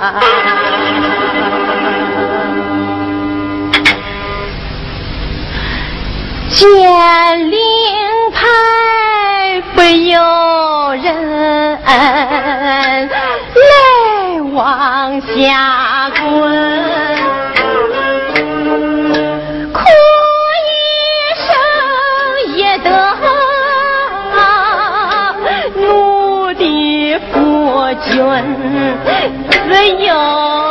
见灵牌不由人，泪往下滚。有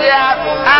diabo.